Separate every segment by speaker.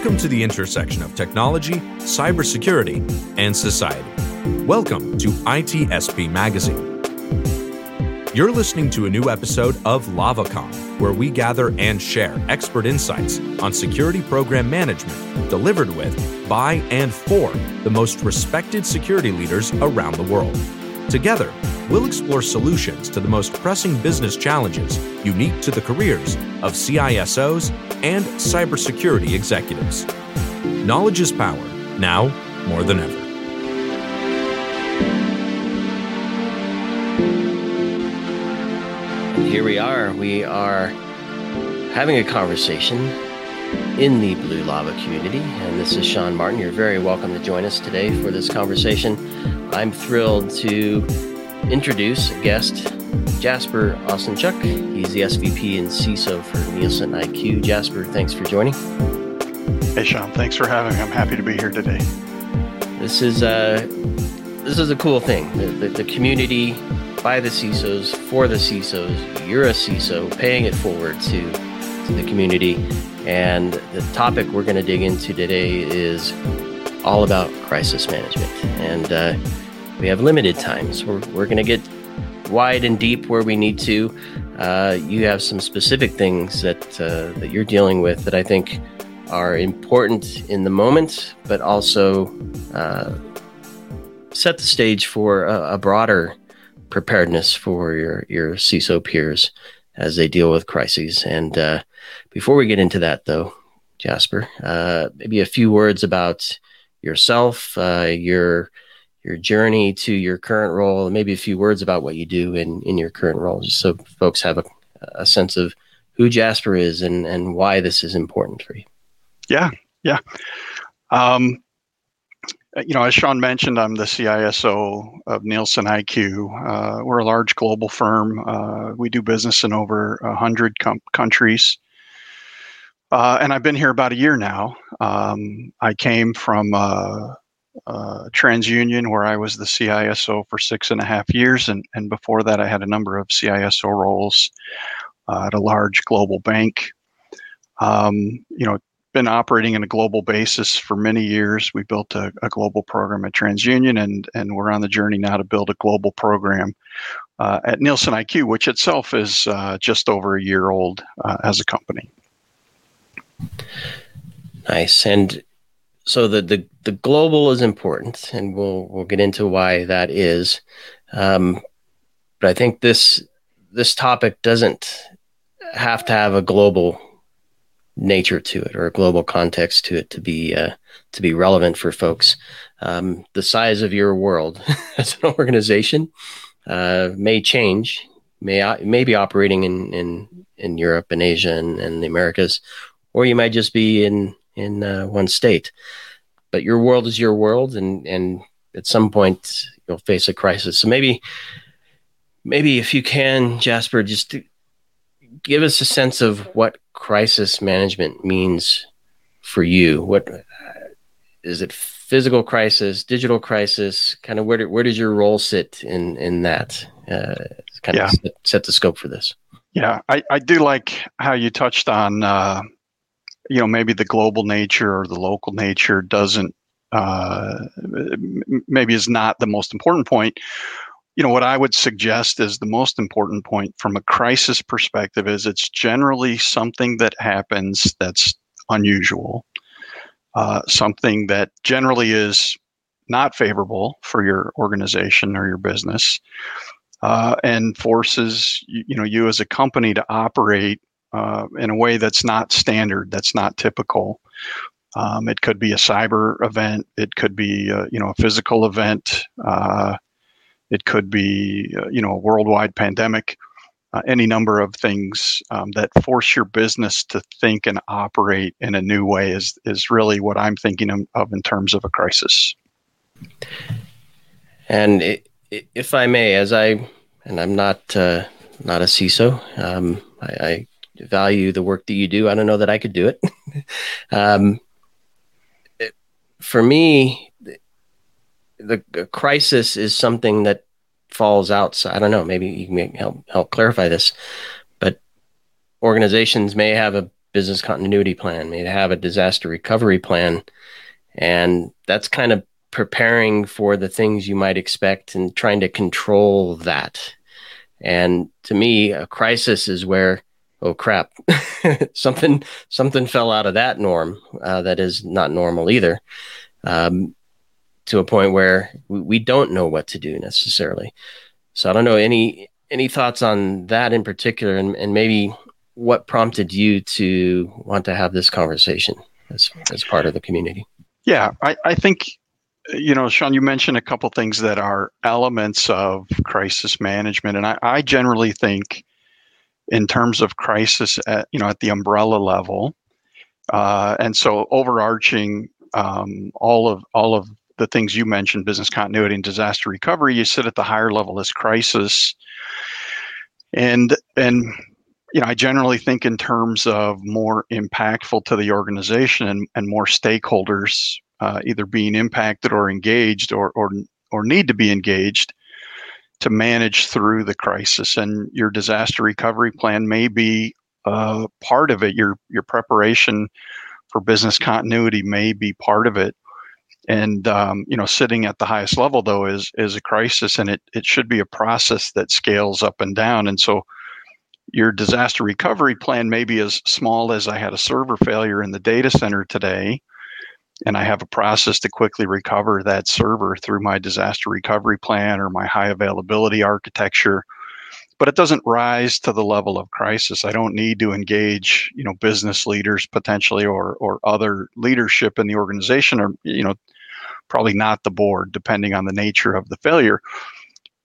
Speaker 1: Welcome to the intersection of technology, cybersecurity, and society. Welcome to ITSP Magazine. You're listening to a new episode of LavaCon, where we gather and share expert insights on security program management delivered with, by, and for the most respected security leaders around the world. Together, we'll explore solutions to the most pressing business challenges unique to the careers of CISOs and cybersecurity executives. Knowledge is power, now more than ever.
Speaker 2: Here we are. We are having a conversation in the Blue Lava community. And this is Sean Martin. You're very welcome to join us today for this conversation. I'm thrilled to introduce guest, Jasper Ossentjuk. He's the SVP and CISO for Nielsen IQ. Jasper, thanks for joining.
Speaker 3: Hey, Sean. Thanks for having me. I'm happy to be here today.
Speaker 2: This is a this is a cool thing. The, the, the community by the CISOs for the CISOs. You're a CISO, paying it forward to to the community. And the topic we're going to dig into today is all about crisis management. And uh, we have limited times. We're, we're going to get wide and deep where we need to. Uh, you have some specific things that uh, that you're dealing with that I think are important in the moment, but also uh, set the stage for a, a, broader preparedness for your your CISO peers as they deal with crises. And uh, before we get into that, though, Jasper, uh, maybe a few words about yourself, uh, your your journey to your current role, and maybe a few words about what you do in in your current role, just so folks have a, a sense of who Jasper is and and why this is important for you.
Speaker 3: Yeah, yeah. Um, you know, as Sean mentioned, I'm the CISO of Nielsen IQ. Uh, we're a large global firm. Uh, we do business in over 100 com- countries. Uh, and I've been here about a year now. Um, I came from uh, uh, TransUnion, where I was the CISO for six and a half years. And, and before that, I had a number of CISO roles uh, at a large global bank. Um, you know, been operating on a global basis for many years. We built a, a, global program at TransUnion, and and we're on the journey now to build a global program uh, at Nielsen IQ, which itself is uh, just over a year old uh, as a company.
Speaker 2: Nice, and so the, the the global is important, and we'll we'll get into why that is. Um, but I think this this topic doesn't have to have a global nature to it or a global context to it to be uh, to be relevant for folks. Um, the size of your world as an organization uh, may change, may may be operating in in in Europe and Asia and, and the Americas, or you might just be in in uh, one state. But your world is your world, and and at some point you'll face a crisis. So maybe maybe if you can, Jasper, just give us a sense of what crisis management means for you. What is it? Physical crisis, digital crisis. Kind of where do, where does your role sit in in that? Uh, kind yeah. of set, set, the scope for this.
Speaker 3: Yeah, I, I do like how you touched on. Uh, you know, maybe the global nature or the local nature doesn't uh, maybe is not the most important point. You know what i would suggest is the most important point from a crisis perspective is it's generally something that happens that's unusual uh, something that generally is not favorable for your organization or your business uh, and forces you, you, know you as a company to operate uh, in a way that's not standard that's not typical um, it could be a cyber event it could be uh, you know a physical event uh, it could be, uh, you know, a worldwide pandemic. uh, any number of things um, that force your business to think and operate in a new way is is really what I'm thinking of in terms of a crisis.
Speaker 2: And if I may, as I and I'm not uh, not a CISO, um, I, I, value the work that you do. I don't know that I could do it. um, for me, the, the crisis is something that falls outside. I don't know. Maybe you can help help clarify this. But organizations may have a business continuity plan, may have a disaster recovery plan, and that's kind of preparing for the things you might expect and trying to control that. And to me, a crisis is where oh crap, something something fell out of that norm uh, that is not normal either. Um, to a point where we, we don't know what to do necessarily. So I don't know any any thoughts on that in particular, and, and maybe what prompted you to want to have this conversation as as part of the community.
Speaker 3: Yeah, I, I think you know, Sean, you mentioned a couple things that are elements of crisis management, and I, I generally think in terms of crisis at you know at the umbrella level, uh, and so overarching um, all of all of the things you mentioned, business continuity and disaster recovery, you sit at the higher level as crisis. And and you know, I generally think in terms of more impactful to the organization and, and more stakeholders uh, either being impacted or engaged or, or or need to be engaged to manage through the crisis. And your disaster recovery plan may be uh, part of it. Your your preparation for business continuity may be part of it and um, you know sitting at the highest level though is is a crisis and it, it should be a process that scales up and down and so your disaster recovery plan may be as small as i had a server failure in the data center today and i have a process to quickly recover that server through my disaster recovery plan or my high availability architecture but it doesn't rise to the level of crisis. I don't need to engage, you know, business leaders potentially or or other leadership in the organization, or you know, probably not the board, depending on the nature of the failure.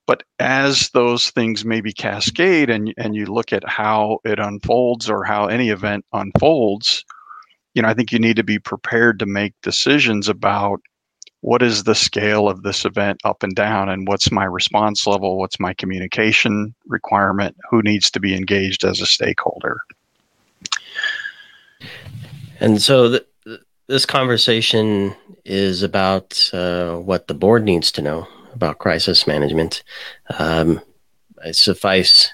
Speaker 3: But as those things maybe cascade, and and you look at how it unfolds or how any event unfolds, you know, I think you need to be prepared to make decisions about what is the scale of this event up and down and what's my response level what's my communication requirement who needs to be engaged as a stakeholder.
Speaker 2: And so th- this conversation is about uh, what the board needs to know about crisis management. Um, suffice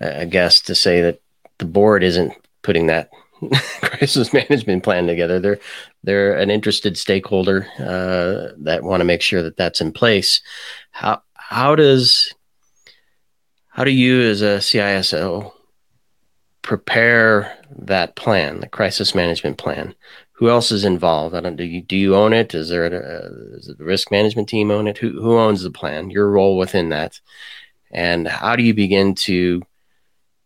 Speaker 2: i guess to say that the board isn't putting that crisis management plan together. They're they're an interested stakeholder uh, that want to make sure that that's in place. How how does how do you as a CISO prepare that plan, the crisis management plan? Who else is involved? I don't do you do you own it? Is there a, is the risk management team own it? Who who owns the plan? Your role within that, and how do you begin to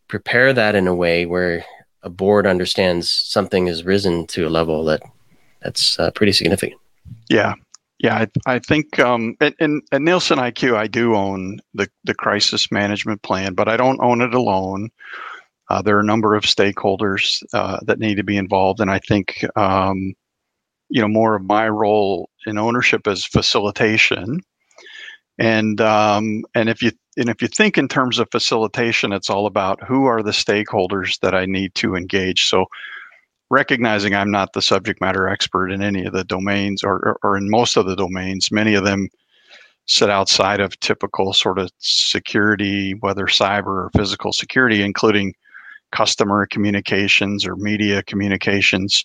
Speaker 2: prepare that in a way where a board understands something has risen to a level that that's uh, pretty significant.
Speaker 3: Yeah, yeah, I, I think um, in, in, at Nielsen IQ, I do own the the crisis management plan, but I don't own it alone. Uh, there are a number of stakeholders uh, that need to be involved, and I think um, you know more of my role in ownership is facilitation. And um, and if you and if you think in terms of facilitation, it's all about who are the stakeholders that I need to engage. So recognizing I'm not the subject matter expert in any of the domains or, or, in most of the domains, many of them sit outside of typical sort of security, whether cyber or physical security, including customer communications or media communications.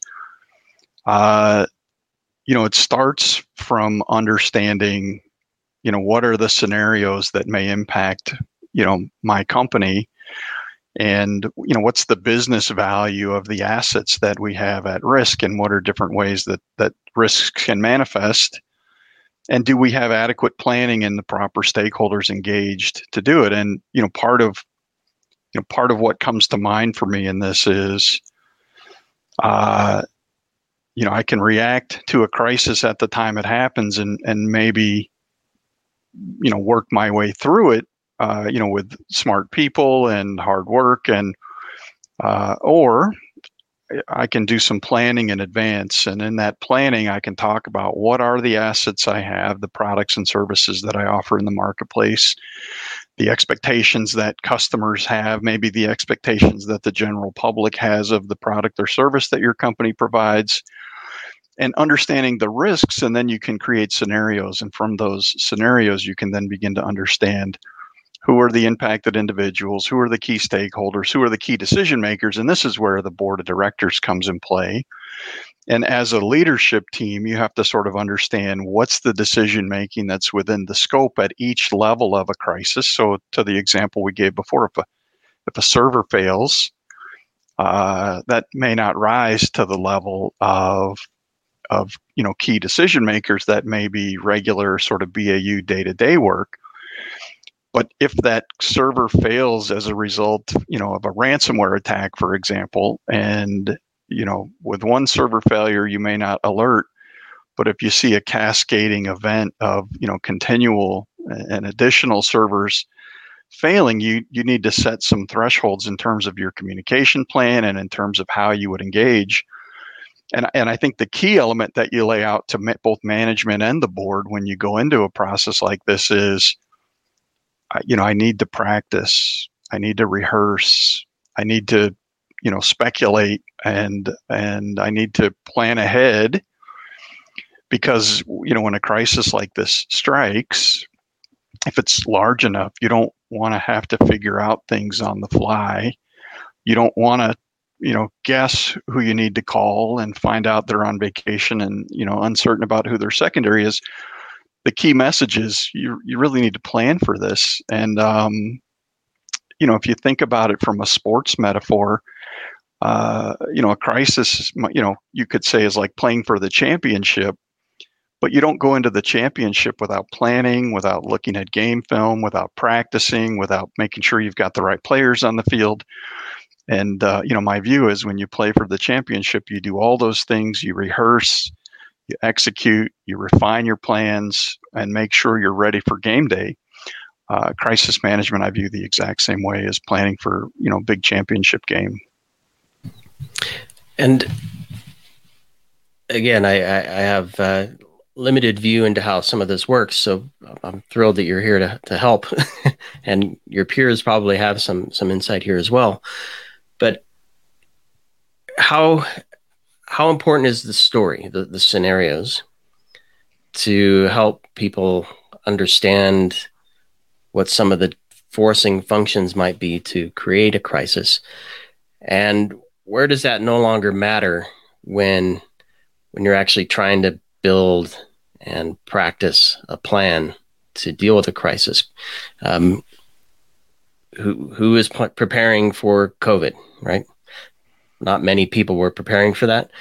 Speaker 3: Uh, you know, it starts from understanding you know what are the scenarios that may impact you know my company? And you know what's the business value of the assets that we have at risk and what are different ways that that risks can manifest? And do we have adequate planning and the proper stakeholders engaged to do it? And you know part of you know part of what comes to mind for me in this is uh you know i can react to a crisis at the time it happens and and maybe you know work my way through it uh, you know, with smart people and hard work, and uh, or I can do some planning in advance. And in that planning, I can talk about what are the assets I have, the products and services that I offer in the marketplace, the expectations that customers have, maybe the expectations that the general public has of the product or service that your company provides, and understanding the risks. And then you can create scenarios. And from those scenarios, you can then begin to understand who are the impacted individuals, who are the key stakeholders, who are the key decision makers. And this is where the board of directors comes in play. And as a leadership team, you have to sort of understand what's the decision making that's within the scope at each level of a crisis. So, to the example we gave before, if a, if a server fails, uh, that may not rise to the level of of you know key decision makers that may be regular sort of BAU day to day work. But if that server fails as a result, you know, of a ransomware attack, for example, and you know, with one server failure, you may not alert, but if you see a cascading event of you know continual and additional servers failing, you you need to set some thresholds in terms of your communication plan and in terms of how you would engage. And, and I think the key element that you lay out to ma- both management and the board when you go into a process like this is you know, I need to practice. I need to rehearse. I need to, you know, speculate and and I need to plan ahead because you know when a crisis like this strikes, if it's large enough, you don't want to have to figure out things on the fly. You don't want to you know guess who you need to call and find out they're on vacation and you know uncertain about who their secondary is the key message is you you really need to plan for this. And um, you know, if you think about it from a sports metaphor, uh, you know, a crisis, you know, you could say is like playing for the championship, but you don't go into the championship without planning, without looking at game film, without practicing, without making sure you've got the right players on the field. And uh, you know, my view is when you play for the championship, you do all those things. You rehearse, you execute, you refine your plans, and make sure you're ready for game day. Uh, crisis management, I view the exact same way as planning for you know big championship game.
Speaker 2: And again, I, I, have uh, limited view into how some of this works, so I'm thrilled that you're here to to help, and your peers probably have some some insight here as well. But how how important is the story, the, the scenarios, to help people understand what some of the forcing functions might be to create a crisis? And where does that no longer matter when when you're actually trying to build and practice a plan to deal with a crisis? Um, who who is p- preparing for COVID, right? Not many people were preparing for that.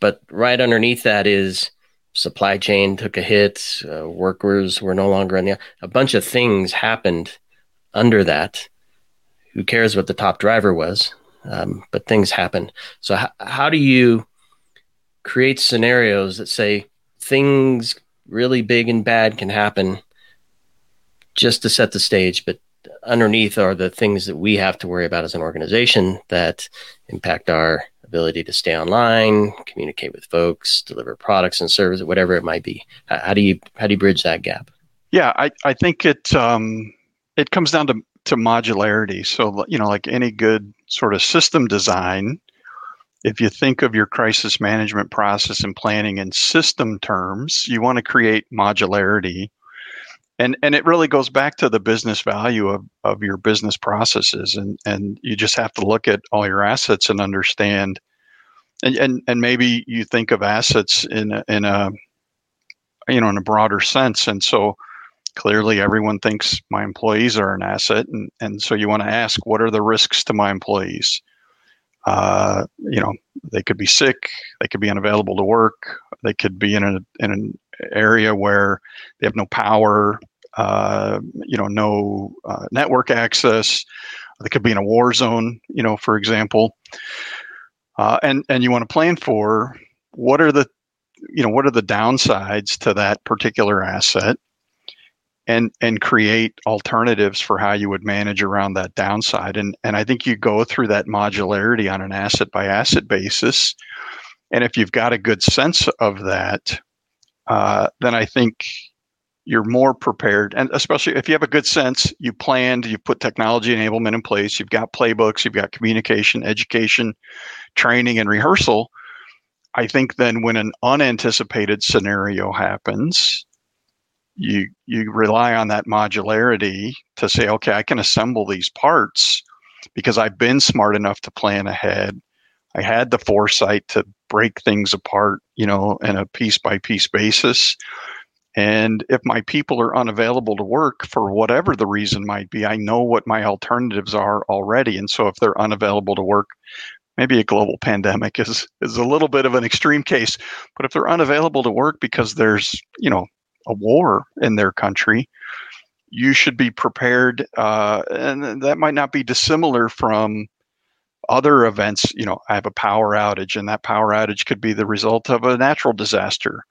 Speaker 2: But right underneath that is supply chain took a hit, uh, workers were no longer in the. A bunch of things happened under that. Who cares what the top driver was? Um, but things happened. So, h- how do you create scenarios that say things really big and bad can happen just to set the stage, but underneath are the things that we have to worry about as an organization that impact our ability to stay online, communicate with folks, deliver products and services, whatever it might be. How, do you how do you bridge that gap?
Speaker 3: Yeah, I, I think it um, it comes down to to modularity. So you know, like any good sort of system design, if you think of your crisis management process and planning in system terms, you want to create modularity and and it really goes back to the business value of, of your business processes and and you just have to look at all your assets and understand and and, and maybe you think of assets in a, in a you know in a broader sense. And so clearly everyone thinks my employees are an asset and and so you want to ask what are the risks to my employees? Uh, you know they could be sick they could be unavailable to work they could be in, a, in an area where they have no power, uh, you know, no uh, network access. They could be in a war zone, you know, for example. Uh, and and you want to plan for what are the, you know, what are the downsides to that particular asset, and and create alternatives for how you would manage around that downside and and I think you go through that modularity on an asset by asset basis and if you've got a good sense of that uh, then I think you're more prepared. And especially if you have a good sense you planned you put technology enablement in place you've got playbooks you've got communication education training and rehearsal I think then when an unanticipated scenario happens you you rely on that modularity to say okay i can assemble these parts because i've been smart enough to plan ahead i had the foresight to break things apart you know in a piece by piece basis and if my people are unavailable to work for whatever the reason might be i know what my alternatives are already and so if they're unavailable to work maybe a global pandemic is is a little bit of an extreme case but if they're unavailable to work because there's you know a war in their country, you should be prepared. Uh, and that might not be dissimilar from other events. You know, I have a power outage, and that power outage could be the result of a natural disaster.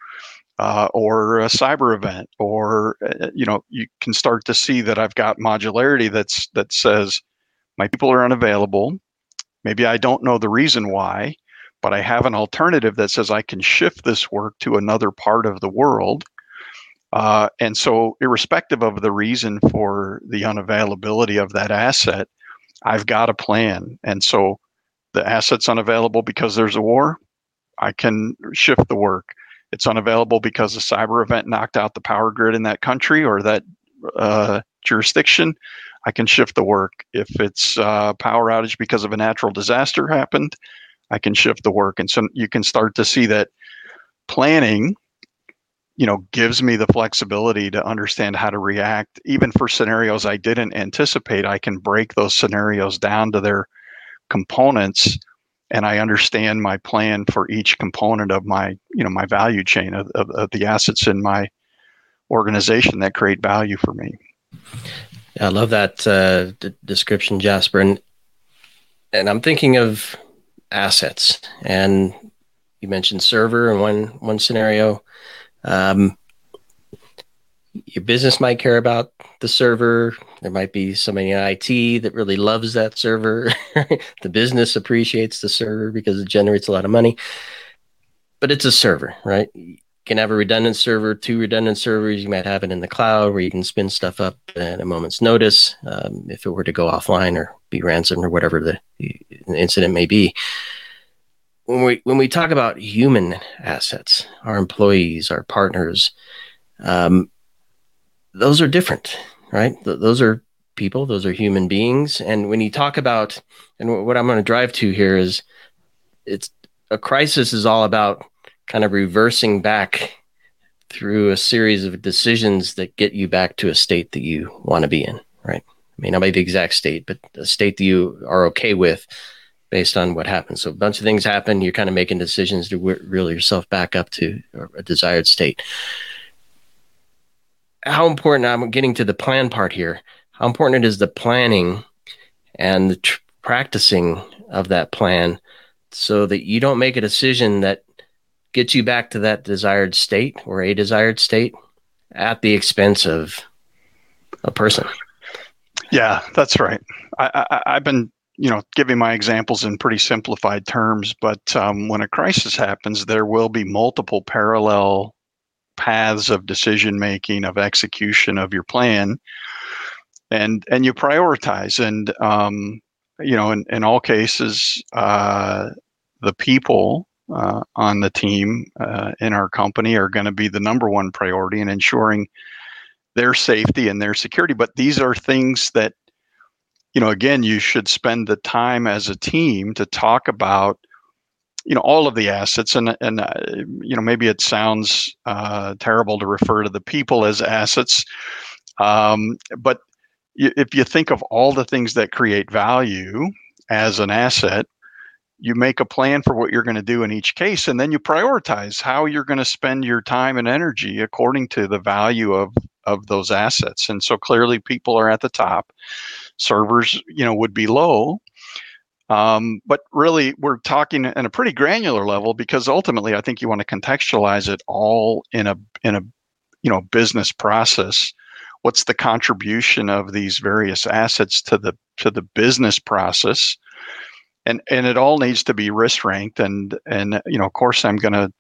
Speaker 3: Uh, or a cyber event, or uh, you know, you can start to see that I've got modularity that's that says my people are unavailable. Maybe I don't know the reason why, but I have an alternative that says I can shift this work to another part of the world uh, and so, irrespective of the reason for the unavailability of that asset, I've got a plan. And so, the asset's unavailable because there's a war, I can shift the work. It's unavailable because a cyber event knocked out the power grid in that country or that uh, jurisdiction. I can shift the work. If it's uh, power outage because of a natural disaster happened, I can shift the work. And so you can start to see that planning you know gives me the flexibility to understand how to react. Even for scenarios i didn't anticipate i can break those scenarios down to their components and i understand my plan for each component of my you know my value chain of, of, of the assets in my organization that create value for me.
Speaker 2: Yeah, i love that uh, d- description jasper and and i'm thinking of assets and you mentioned server in one one scenario um, your business might care about the server. There might be somebody in IT that really loves that server. the business appreciates the server because it generates a lot of money. But it's a server, right? You can have a redundant server, two redundant servers. You might have it in the cloud where you can spin stuff up at a moment's notice um, if it were to go offline or be ransomed or whatever the, the incident may be when we when we talk about human assets, our employees, our partners, um, those are different, right? Th- those are people, those are human beings. And when you talk about, and w- what I'm going to drive to here is, it's a crisis is all about kind of reversing back through a series of decisions that get you back to a state that you want to be in, right? I mean, not by the exact state, but a state that you are okay with based on what happens. So a bunch of things happen. You're kind of making decisions to reel yourself back up to a desired state. How important, I'm getting to the plan part here. How important it is the planning and the tr- practicing of that plan so that you don't make a decision that gets you back to that desired state or a desired state at the expense of a person.
Speaker 3: Yeah, that's right. I, I, have been you know, giving my examples in pretty simplified terms, but um, when a crisis happens, there will be multiple parallel paths of decision making, of execution of your plan, and and you prioritize. And um, you know, in, in all cases, uh, the people uh, on the team uh, in our company are going to be the number one priority in ensuring their safety and their security. But these are things that you know, again, you should spend the time as a team to talk about, you know, all of the assets. And and uh, you know, maybe it sounds uh, terrible to refer to the people as assets, um, but if you think of all the things that create value as an asset, you make a plan for what you're going to do in each case, and then you prioritize how you're going to spend your time and energy according to the value of of those assets. And so clearly, people are at the top servers, you know, would be low. Um, but really, we're talking in a pretty granular level because ultimately, I think you want to contextualize it all in a in a you know business process what's the contribution of these various assets to the to the business process and and it all needs to be risk ranked and and you know of course i'm going to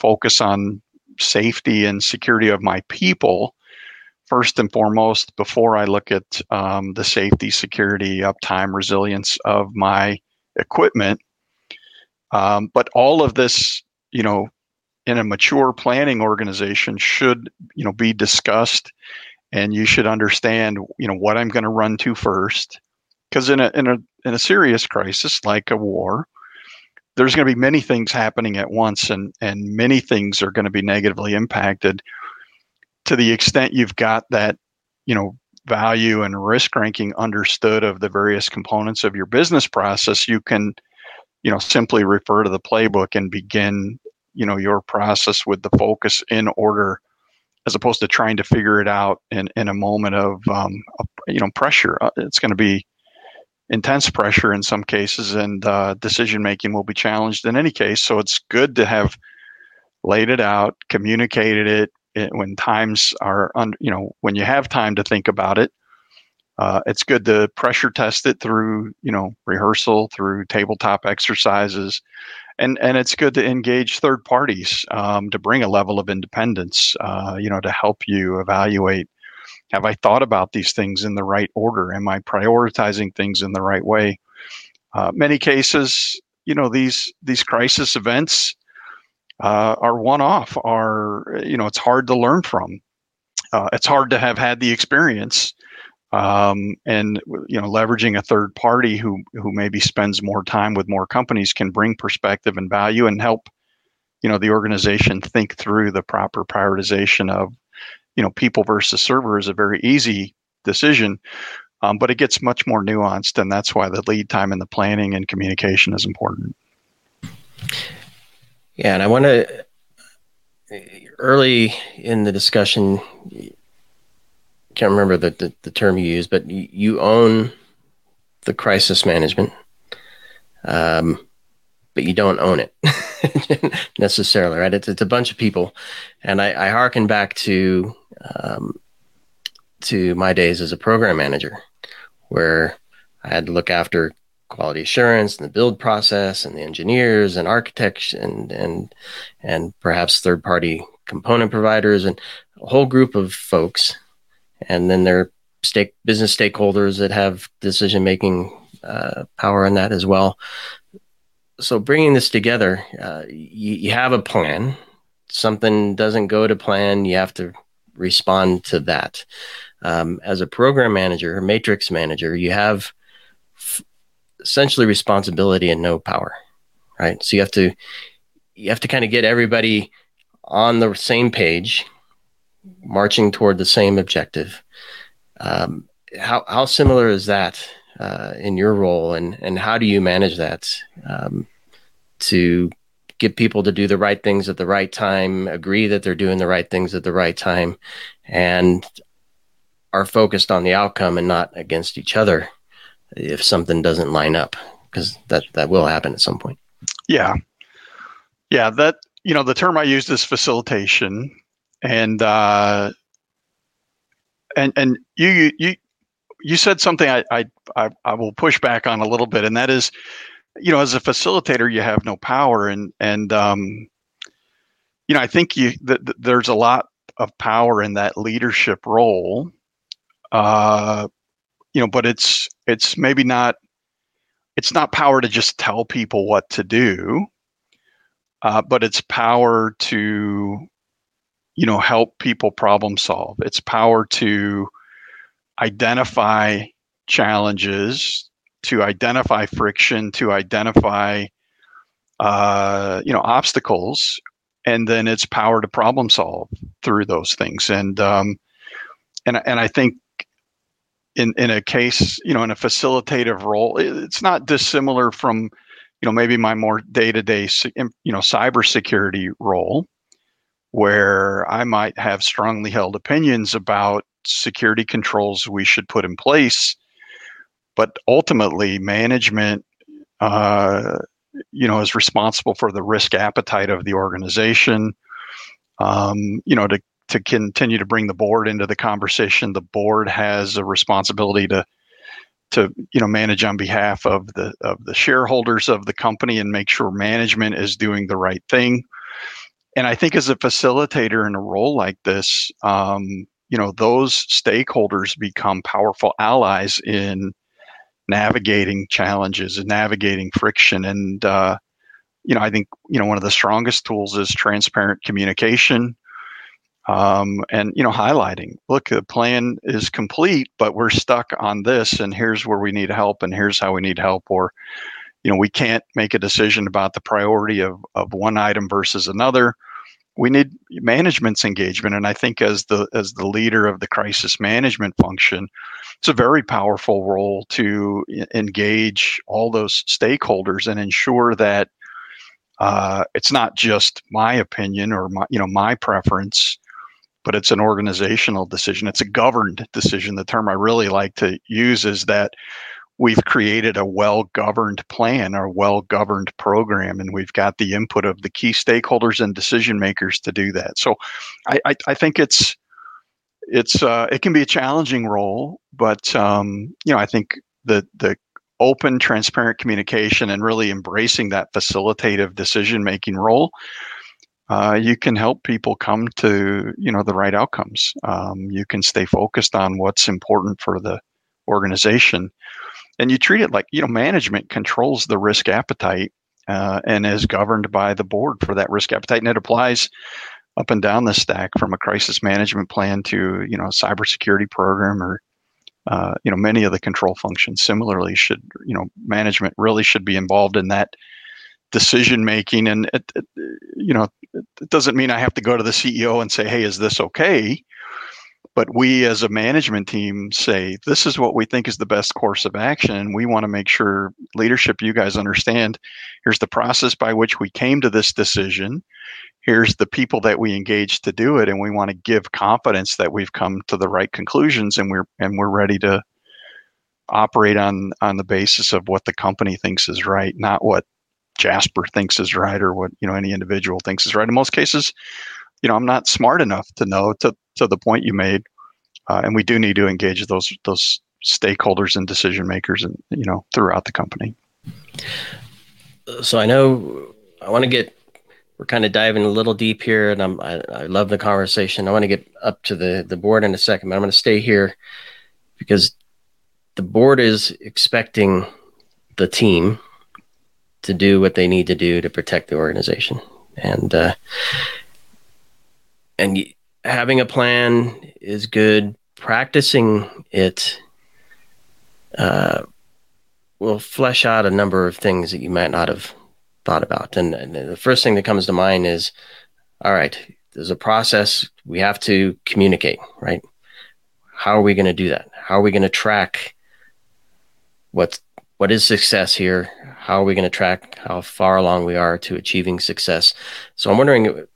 Speaker 3: focus on safety and security of my people first and foremost before i look at um, the safety security uptime resilience of my equipment um, but all of this you know in a mature planning organization should you know be discussed and you should understand you know what i'm going to run to first because in a in a in a serious crisis like a war there's going to be many things happening at once and and many things are going to be negatively impacted to the extent you've got that you know value and risk ranking understood of the various components of your business process you can you know simply refer to the playbook and begin you know your process with the focus in order as opposed to trying to figure it out in, in a moment of um, you know pressure. Uh, it's going to be intense pressure in some cases and uh, decision making will be challenged in any case. So it's good to have laid it out communicated it, it when times are under you know when you have time to think about it uh, it's good to pressure test it through you know rehearsal through tabletop exercises. And and it's good to engage third parties um, to bring a level of independence uh, you know to help you evaluate have i thought about these things in the right order? Am i prioritizing things in the right way? Uh, many cases you know these these crisis events uh, are one off are you know it's hard to learn from. Uh, it's hard to have had the experience um, and you know leveraging a third party who who maybe spends more time with more companies can bring perspective and value and help you know the organization think through the proper prioritization of you know people versus server is a very easy decision um, but it gets much more nuanced and that's why the lead time and the planning and communication is important
Speaker 2: yeah and i want to early in the discussion can't remember the, the, the term you use, but you, you own the crisis management, um, but you don't own it necessarily, right? It's, it's a bunch of people, and I, I harken back to um, to my days as a program manager, where I had to look after quality assurance and the build process and the engineers and architects and and and perhaps third party component providers and a whole group of folks and then there are stake business stakeholders that have decision making uh, power in that as well. So bringing this together, uh, you, you have a plan. Something doesn't go to plan, you have to respond to that. Um, as a program manager, matrix manager, you have f- essentially responsibility and no power, right? So you have to you have to kind of get everybody on the same page marching toward the same objective. Um, how how similar is that uh, in your role, and and how do you manage that um, to get people to do the right things at the right time, agree that they're doing the right things at the right time, and are focused on the outcome and not against each other if something doesn't line up because that that will happen at some point.
Speaker 3: Yeah, yeah. That you know the term I used is facilitation, and uh, and and you you you said something I, I I will push back on a little bit, and that is, you know, as a facilitator, you have no power, and and um, you know, I think you that there's a lot of power in that leadership role, uh, you know, but it's it's maybe not it's not power to just tell people what to do, uh, but it's power to you know help people problem solve. It's power to identify challenges to identify friction to identify uh, you know obstacles and then it's power to problem solve through those things. And um, and and I think in in a case you know in a facilitative role it's not dissimilar from you know maybe my more day to day you know cybersecurity role where I might have strongly held opinions about security controls we should put in place, but ultimately management, uh, you know, is responsible for the risk appetite of the organization. Um, you know, to to continue to bring the board into the conversation. The board has a responsibility to to you know manage on behalf of the of the shareholders of the company and make sure management is doing the right thing. And I think as a facilitator in a role like this, um, you know, those stakeholders become powerful allies in navigating challenges and navigating friction. And uh, you know, I think you know one of the strongest tools is transparent communication um, and you know highlighting look the plan is complete but we're stuck on this and here's where we need help and here's how we need help or you know we can't make a decision about the priority of, of one item versus another. We need management's engagement and i think as the as the leader of the crisis management function it's a very powerful role to engage all those stakeholders and ensure that uh, it's not just my opinion or my you know my preference but it's an organizational decision. It's a governed decision. The term I really like to use is that we've created a well governed plan or well governed program, and we've got the input of the key stakeholders and decision makers to do that. So I, I, I think it's it's uh, it can be a challenging role, but um, you know I think the the open, transparent communication and really embracing that facilitative decision making role uh, you can help people come to you know the right outcomes. Um, you can stay focused on what's important for the organization, and you treat it like you know management controls the risk appetite uh, and is governed by the board for that risk appetite, and it applies up and down the stack from a crisis management plan to you know a cybersecurity program or uh, you know many of the control functions. Similarly should you know management really should be involved in that decision making and it, it, you know it doesn't mean i have to go to the ceo and say hey is this okay? But we as a management team say this is what we think is the best course of action we want to make sure leadership you guys understand here's the process by which we came to this decision here's the people that we engaged to do it and we want to give confidence that we've come to the right conclusions and we're and we're ready to operate on on the basis of what the company thinks is right not what Jasper thinks is right or what you know any individual thinks is right. In most cases, you know, I'm not smart enough to know to to the point you made, uh, and we do need to engage those those stakeholders and decision makers, and you know, throughout the company.
Speaker 2: So I know I want to get we're kind of diving a little deep here, and I'm I, I love the conversation. I want to get up to the the board in a second, but I'm going to stay here because the board is expecting the team to do what they need to do to protect the organization. And uh, and having a plan is good. Practicing it uh, will flesh out a number of things that you might not have thought about. And, and the first thing that comes to mind is, all right, there's a process. We have to communicate, right? How are we going to do that? How are we going to track what's what is success here? How are we going to track how far along we are to achieving success? So I'm wondering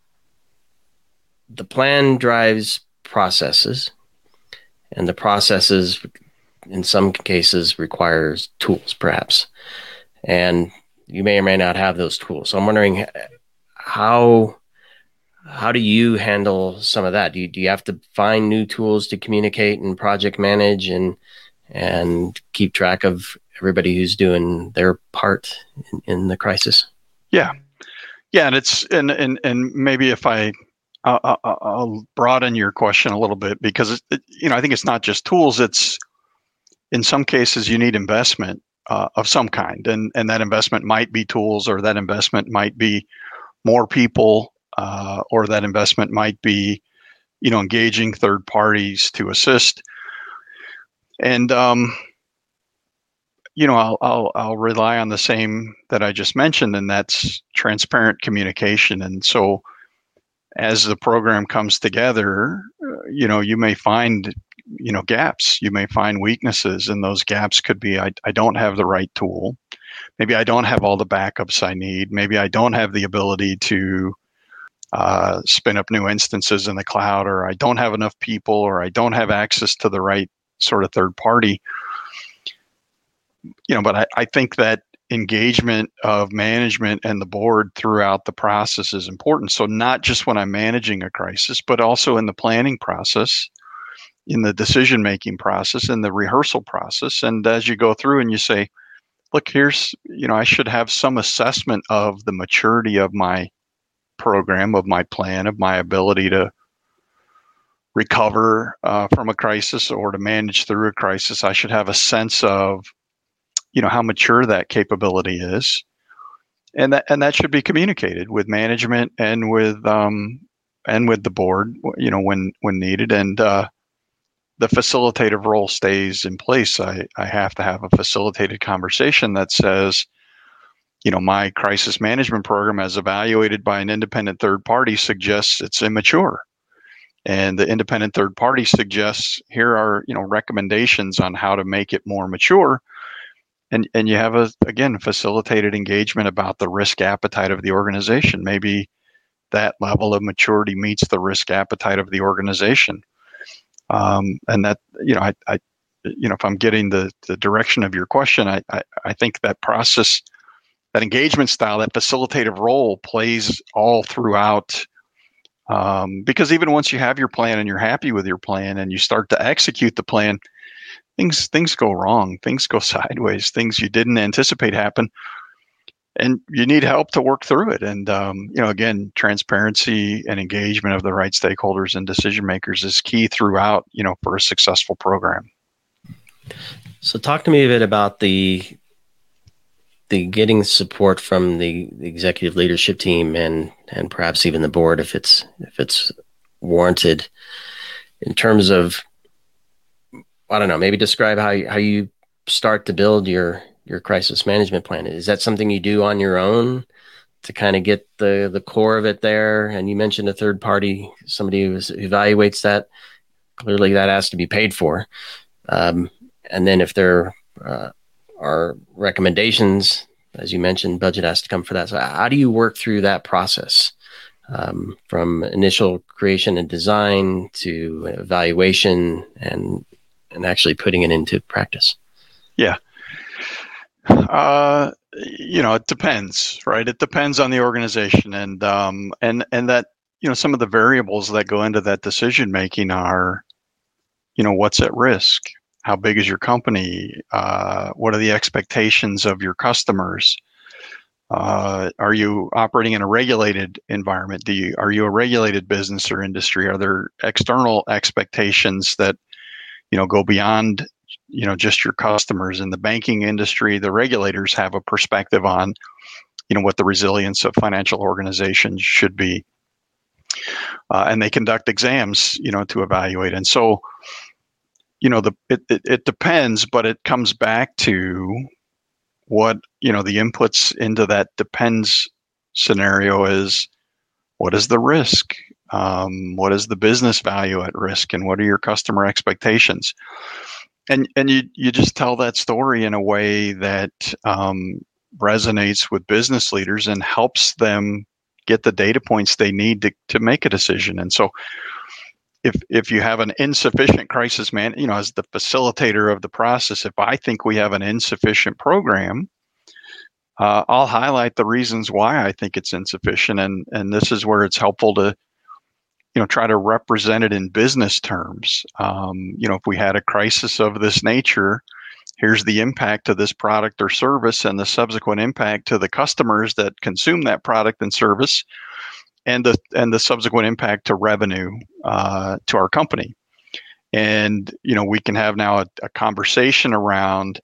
Speaker 2: the plan drives processes, and the processes in some cases requires tools, perhaps. And you may or may not have those tools. So I'm wondering how how do you handle some of that? Do you, do you have to find new tools to communicate and project manage and and keep track of everybody who's doing their part in, in the crisis.
Speaker 3: Yeah, yeah, and it's and and and maybe if I I'll, broaden your question a little bit because it, you know I think it's not just tools. It's in some cases you need investment uh, of some kind, and and that investment might be tools, or that investment might be more people, uh, or that investment might be you know engaging third parties to assist. And um, you know, I'll, I'll, I'll rely on the same that I just mentioned, and that's transparent communication. And so, as the program comes together, uh, you know, you may find, you know, gaps. You may find weaknesses, and those gaps could be I, I don't have the right tool. Maybe I don't have all the backups I need. Maybe I don't have the ability to uh, spin up new instances in the cloud, or I don't have enough people, or I don't have access to the right sort of third party you know, but I, I think that engagement of management and the board throughout the process is important. So, not just when I'm managing a crisis, but also in the planning process, in the decision making process, in the rehearsal process. And as you go through and you say, look, here's, you know, I should have some assessment of the maturity of my program, of my plan, of my ability to recover uh, from a crisis or to manage through a crisis. I should have a sense of you know how mature that capability is. And that and that should be communicated with management and with um, and with the board you know when when needed. And uh, the facilitative role stays in place. I, I have to have a facilitated conversation that says you know my crisis management program as evaluated by an independent third party suggests it's immature. And the independent third party suggests here are you know recommendations on how to make it more mature and and you have a again facilitated engagement about the risk appetite of the organization. Maybe that level of maturity meets the risk appetite of the organization. Um, and that you know I, I you know if i'm getting the the direction of your question I, I i think that process that engagement style that facilitative role plays all throughout um, because even once you have your plan and you're happy with your plan and you start to execute the plan things things go wrong, things go sideways, things you didn't anticipate happen, and you need help to work through it. And um, you know, again, transparency and engagement of the right stakeholders and decision makers is key throughout. You know, for a successful program.
Speaker 2: So, talk to me a bit about the the getting support from the, executive leadership team and and perhaps even the board if it's if it's warranted in terms of I don't know, maybe describe how you, how you start to build your your crisis management plan. Is that something you do on your own to kind of get the the core of it there? And you mentioned a third party, somebody who evaluates that. Clearly, that has to be paid for. Um, and then if there uh, are recommendations, as you mentioned, budget has to come for that. So, how do you work through that process? Um, from initial creation and design to evaluation and and actually putting it into practice?
Speaker 3: Yeah. Uh, you know, it depends, right? It depends on the organization, and um, and and that you know some of the variables that go into that decision making are, you know, what's at risk, how big is your company, uh, what are the expectations of your customers, uh, are you operating in a regulated environment? Do you are you a regulated business or industry? Are there external expectations that you know go beyond you know just your customers. In the banking industry the regulators have a perspective on you know what the resilience of financial organizations should be. Uh, and they conduct exams you know to evaluate. And so you know the it, it, it depends but it comes back to what you know the inputs into that depends scenario is what is the risk um, what is the business value at risk and what are your customer expectations? And and you you just tell that story in a way that um, resonates with business leaders and helps them get the data points they need to, to make a decision. And so if if you have an insufficient crisis man you know as the facilitator of the process if i think we have an insufficient program uh, i'll highlight the reasons why i think it's insufficient and and this is where it's helpful to you know try to represent it in business terms. Um, you know if we had a crisis of this nature here's the impact to this product or service and the subsequent impact to the customers that consume that product and service and the and the subsequent impact to revenue uh, to our company. And you know we can have now a, a conversation around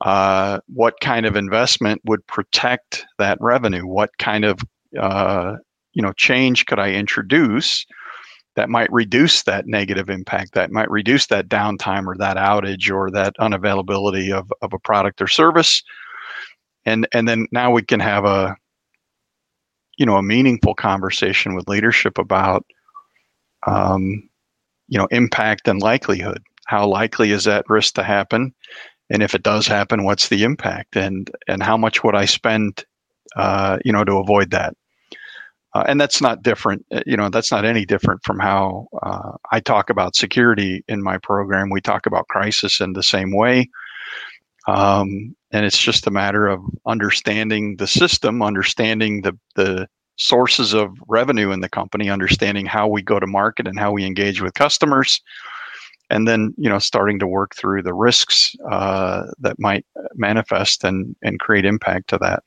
Speaker 3: uh, what kind of investment would protect that revenue? What kind of uh, you know change could I introduce that might reduce that negative impact, that might reduce that downtime or that outage or that unavailability of, of a product or service. And and then now we can have a you know a meaningful conversation with leadership about um, you know impact and likelihood. How likely is that risk to happen? And if it does happen, what's the impact? And and how much would I spend uh, you know to avoid that? Uh, and that's not different, uh, you know, that's not any different from how uh, I talk about security in my program. We talk about crisis in the same way. Um, and it's just a matter of understanding the system, understanding the the sources of revenue in the company, understanding how we go to market and how we engage with customers, and then you know starting to work through the risks uh, that might manifest and and create impact to that.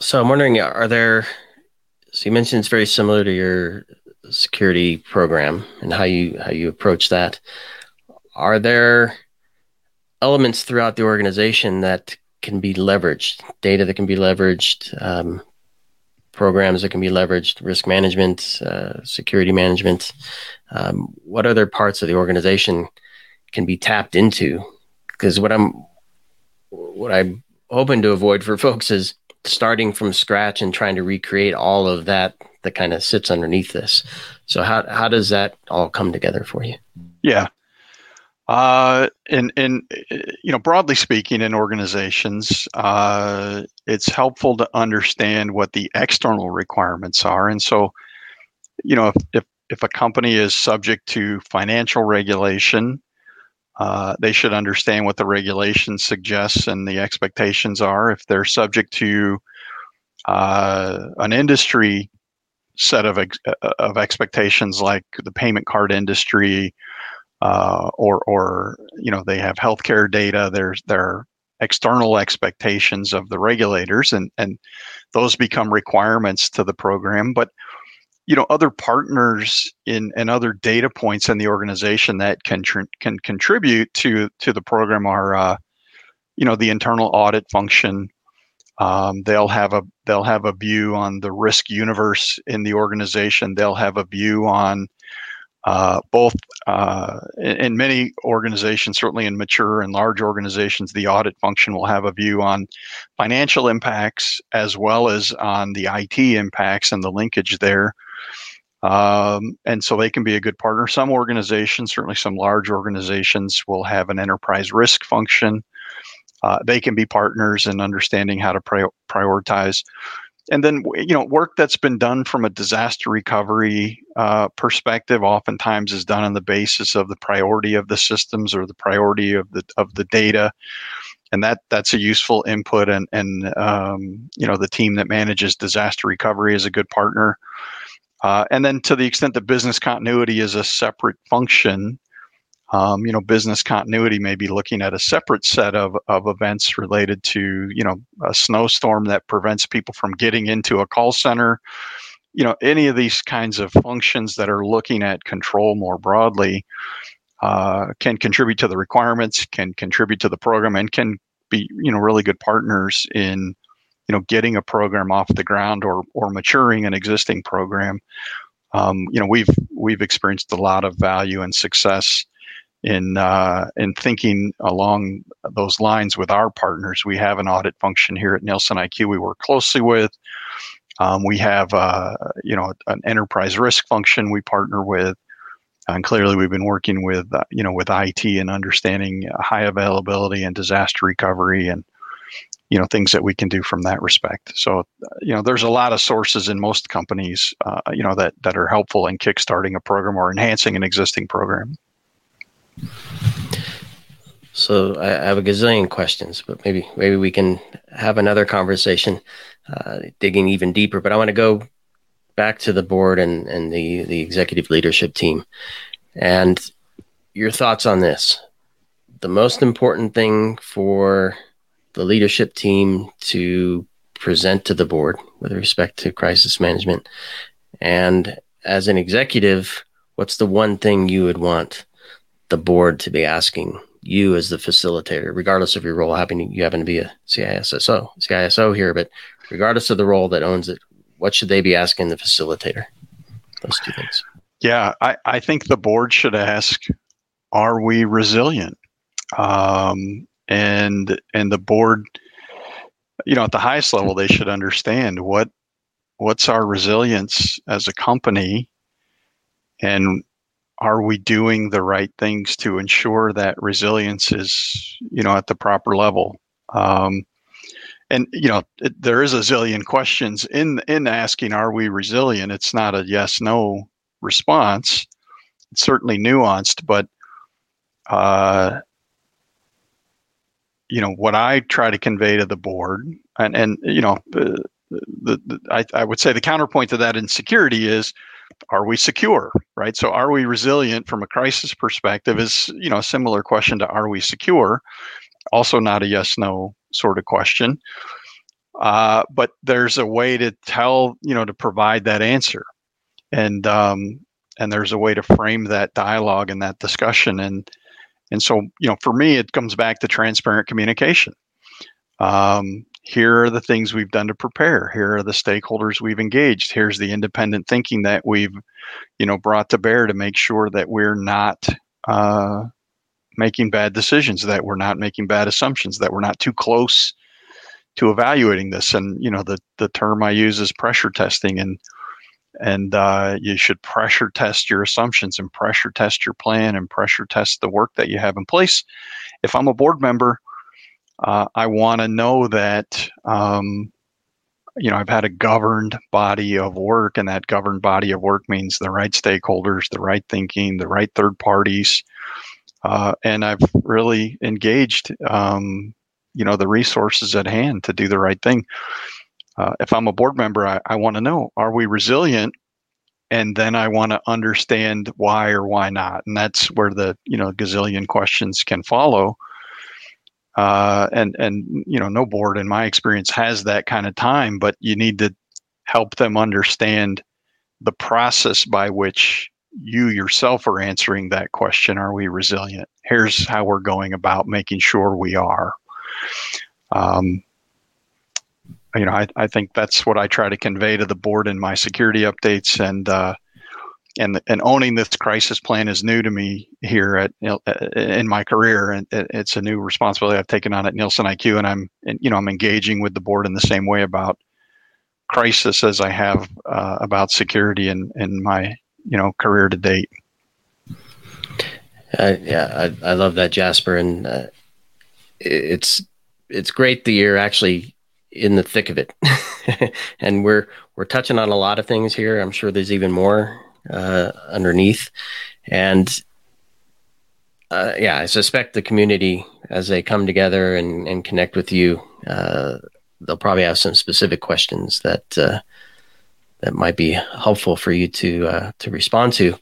Speaker 2: So I'm wondering, are there? So you mentioned it's very similar to your security program and how you how you approach that. Are there elements throughout the organization that can be leveraged, data that can be leveraged, um, programs that can be leveraged, risk management, uh, security management. Um, what other parts of the organization can be tapped into? Because what I'm what I'm hoping to avoid for folks is starting from scratch and trying to recreate all of that that kind of sits underneath this. So how how does that all come together for you?
Speaker 3: Yeah, uh, and and you know, broadly speaking, in organizations, uh, it's helpful to understand what the external requirements are. And so, you know, if if, if a company is subject to financial regulation, uh, they should understand what the regulation suggests and the expectations are. If they're subject to uh, an industry set of ex- of expectations like the payment card industry uh, or or you know they have healthcare data. There's their external expectations of the regulators, and and those become requirements to the program. But you know other partners in and other data points in the organization that can tr- can contribute to to the program are uh, you know the internal audit function. Um, they'll have a they'll have a view on the risk universe in the organization. They'll have a view on uh, both uh, in, in, many organizations, certainly in mature and large organizations, the audit function will have a view on financial impacts as well as on the IT impacts and the linkage there. Um, and so they can be a good partner. Some organizations, certainly some large organizations, will have an enterprise risk function. Uh, they can be partners in understanding how to pri- prioritize and then you know work that's been done from a disaster recovery uh, perspective oftentimes is done on the basis of the priority of the systems or the priority of the of the data and that that's a useful input and and um, you know the team that manages disaster recovery is a good partner uh, and then to the extent that business continuity is a separate function um, you know, business continuity may be looking at a separate set of, of events related to, you know, a snowstorm that prevents people from getting into a call center. You know, any of these kinds of functions that are looking at control more broadly uh, can contribute to the requirements, can contribute to the program, and can be, you know, really good partners in, you know, getting a program off the ground or or maturing an existing program. Um, you know, we've we've experienced a lot of value and success in uh, in thinking along those lines with our partners. We have an audit function here at Nielsen IQ we work closely with. Um, we have uh, you know an enterprise risk function we partner with, and clearly we've been working with uh, you know with IT and understanding high availability and disaster recovery and you know things that we can do from that respect. So you know there's a lot of sources in most companies uh, you know that that are helpful in kickstarting a program or enhancing an existing program.
Speaker 2: So I have a gazillion questions, but maybe maybe we can have another conversation, uh, digging even deeper. But I want to go back to the board and and the the executive leadership team, and your thoughts on this. The most important thing for the leadership team to present to the board with respect to crisis management, and as an executive, what's the one thing you would want the board to be asking you as the facilitator, regardless of your role, having you happen to be a CISSO, CISO here, but regardless of the role that owns it, what should they be asking the facilitator? Those two things.
Speaker 3: Yeah, I, I think the board should ask, are we resilient? Um, and and the board, you know, at the highest level, they should understand what what's our resilience as a company and are we doing the right things to ensure that resilience is you know at the proper level? Um, and you know it, there is a zillion questions in in asking are we resilient? It's not a yes no response. It's certainly nuanced but uh, you know what I try to convey to the board, and and you know, uh, the, the I, I would say the counterpoint to that in security is, are we secure, right? So are we resilient from a crisis perspective? Is you know a similar question to are we secure? Also, not a yes no sort of question. Uh, but there's a way to tell, you know, to provide that answer, and um, and there's a way to frame that dialogue and that discussion, and and so you know, for me, it comes back to transparent communication. Um, here are the things we've done to prepare. Here are the stakeholders we've engaged. Here's the independent thinking that we've, you know, brought to bear to make sure that we're not uh, making bad decisions, that we're not making bad assumptions, that we're not too close to evaluating this. And you know, the the term I use is pressure testing, and and uh, you should pressure test your assumptions and pressure test your plan and pressure test the work that you have in place. If I'm a board member, uh, I want to know that. Um, you know, I've had a governed body of work, and that governed body of work means the right stakeholders, the right thinking, the right third parties, uh, and I've really engaged um, you know the resources at hand to do the right thing. Uh, if I'm a board member, I, I want to know: Are we resilient? And then I want to understand why or why not, and that's where the you know gazillion questions can follow. Uh, and and you know, no board in my experience has that kind of time, but you need to help them understand the process by which you yourself are answering that question are we resilient here's how we're going about making sure we are um, you know, I, I think that's what I try to convey to the board in my security updates, and uh, and and owning this crisis plan is new to me here at in my career, and it's a new responsibility I've taken on at Nielsen IQ, and I'm you know I'm engaging with the board in the same way about crisis as I have uh, about security in in my you know career to date.
Speaker 2: Uh, yeah, I, I love that, Jasper, and uh, it's it's great that you're actually in the thick of it, and we're we're touching on a lot of things here. I'm sure there's even more uh, underneath, and uh, yeah, I suspect the community as they come together and, and connect with you, uh, they'll probably have some specific questions that uh, that might be helpful for you to uh, to respond to.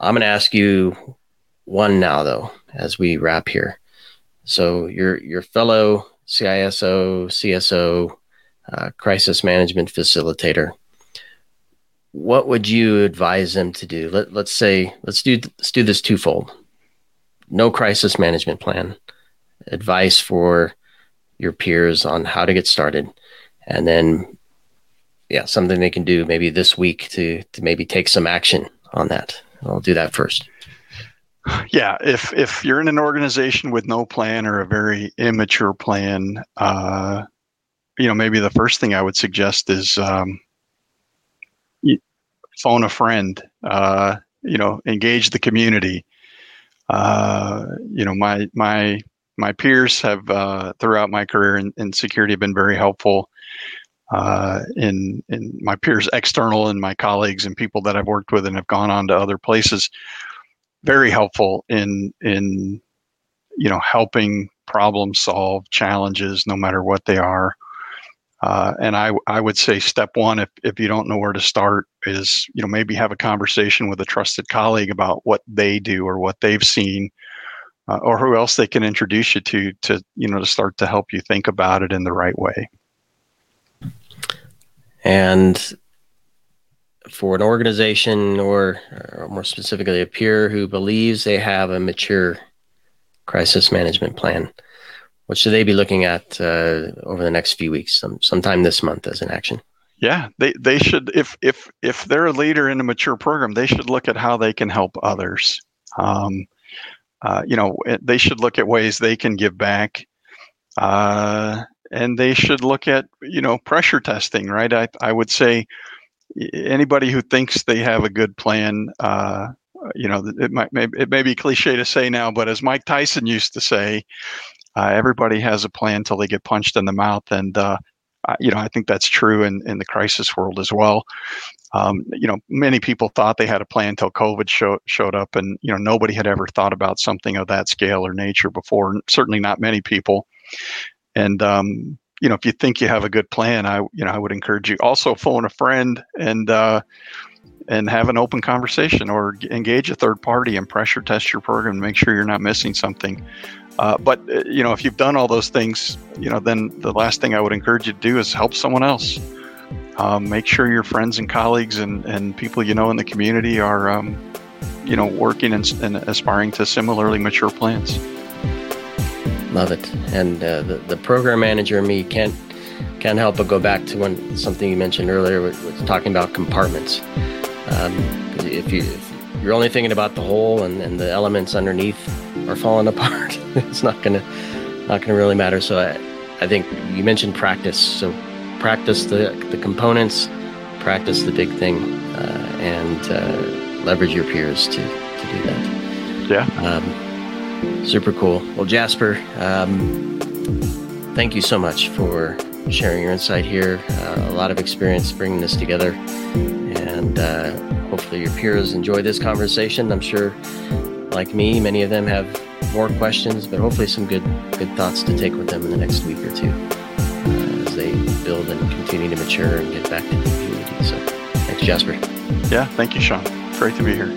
Speaker 2: I'm going to ask you one now, though, as we wrap here. So your your fellow CISO, CSO, uh, crisis management facilitator, what would you advise them to do? Let, let's say let's do let's do this twofold. No crisis management plan, advice for your peers on how to get started, and then yeah, something they can do maybe this week to to maybe take some action on that. I'll do that first
Speaker 3: yeah if if you're in an organization with no plan or a very immature plan uh, you know maybe the first thing i would suggest is um, phone a friend uh, you know engage the community. Uh, you know my my my peers have uh, throughout my career in, in, security have been very helpful uh, in in my peers external and my colleagues and people that I've worked with and have gone on to other places very helpful in in you know helping problem solve challenges no matter what they are. Uh, and I, I would say step one if, if you don't know where to start is you know maybe have a conversation with a trusted colleague about what they do or what they've seen uh, or who else they can introduce you to to you know to start to help you think about it in the right way.
Speaker 2: And for an organization or, or, more specifically a peer who believes they have a mature crisis management plan what should they be looking at uh, over the next few weeks some, sometime this month as an action?
Speaker 3: Yeah they, they should if if if they're a leader in a mature program they should look at how they can help others. Um, uh, you know they should look at ways they can give back. Uh, and they should look at you know pressure testing right? I, I would say anybody who thinks they have a good plan, uh, you know, it might it may be cliche to say now, but as Mike Tyson used to say, uh, everybody has a plan until they get punched in the mouth, and uh, you know, I think that's true in in the crisis world as well. Um, you know, many people thought they had a plan until COVID show, showed up, and you know nobody had ever thought about something of that scale or nature before. Certainly not many people. And um, you know, if you think you have a good plan, I you know I would encourage you also phone a friend and uh, and have an open conversation or engage a third party and pressure test your program to make sure you're not missing something. Uh, but uh, you know, if you've done all those things, you know, then the last thing I would encourage you to do is help someone else. Um, make sure your friends and colleagues and, and people you know in the community are, um, you know, working and, and, aspiring to similarly mature plans.
Speaker 2: Love it. And uh, the the program manager and me can't can't help but go back to when something you mentioned earlier, was talking about compartments. Um, if you if you're only thinking about the whole and, and the elements underneath are falling apart, it's not gonna not gonna really matter. So I, I think you mentioned practice. So practice the the components, practice the big thing, uh, and uh, leverage your peers to to do that.
Speaker 3: Yeah.
Speaker 2: Um, super cool. Well, Jasper, um, thank you so much for sharing your insight here. Uh, a lot of experience bringing this together, and uh, hopefully your peers enjoy this conversation. I'm sure, like me, many of them have more questions, but hopefully some good good thoughts to take with them in the next week or two uh, as they build and continue to mature and get back to the community. So, thanks, Jasper.
Speaker 3: Yeah, thank you, Sean. Great to be here.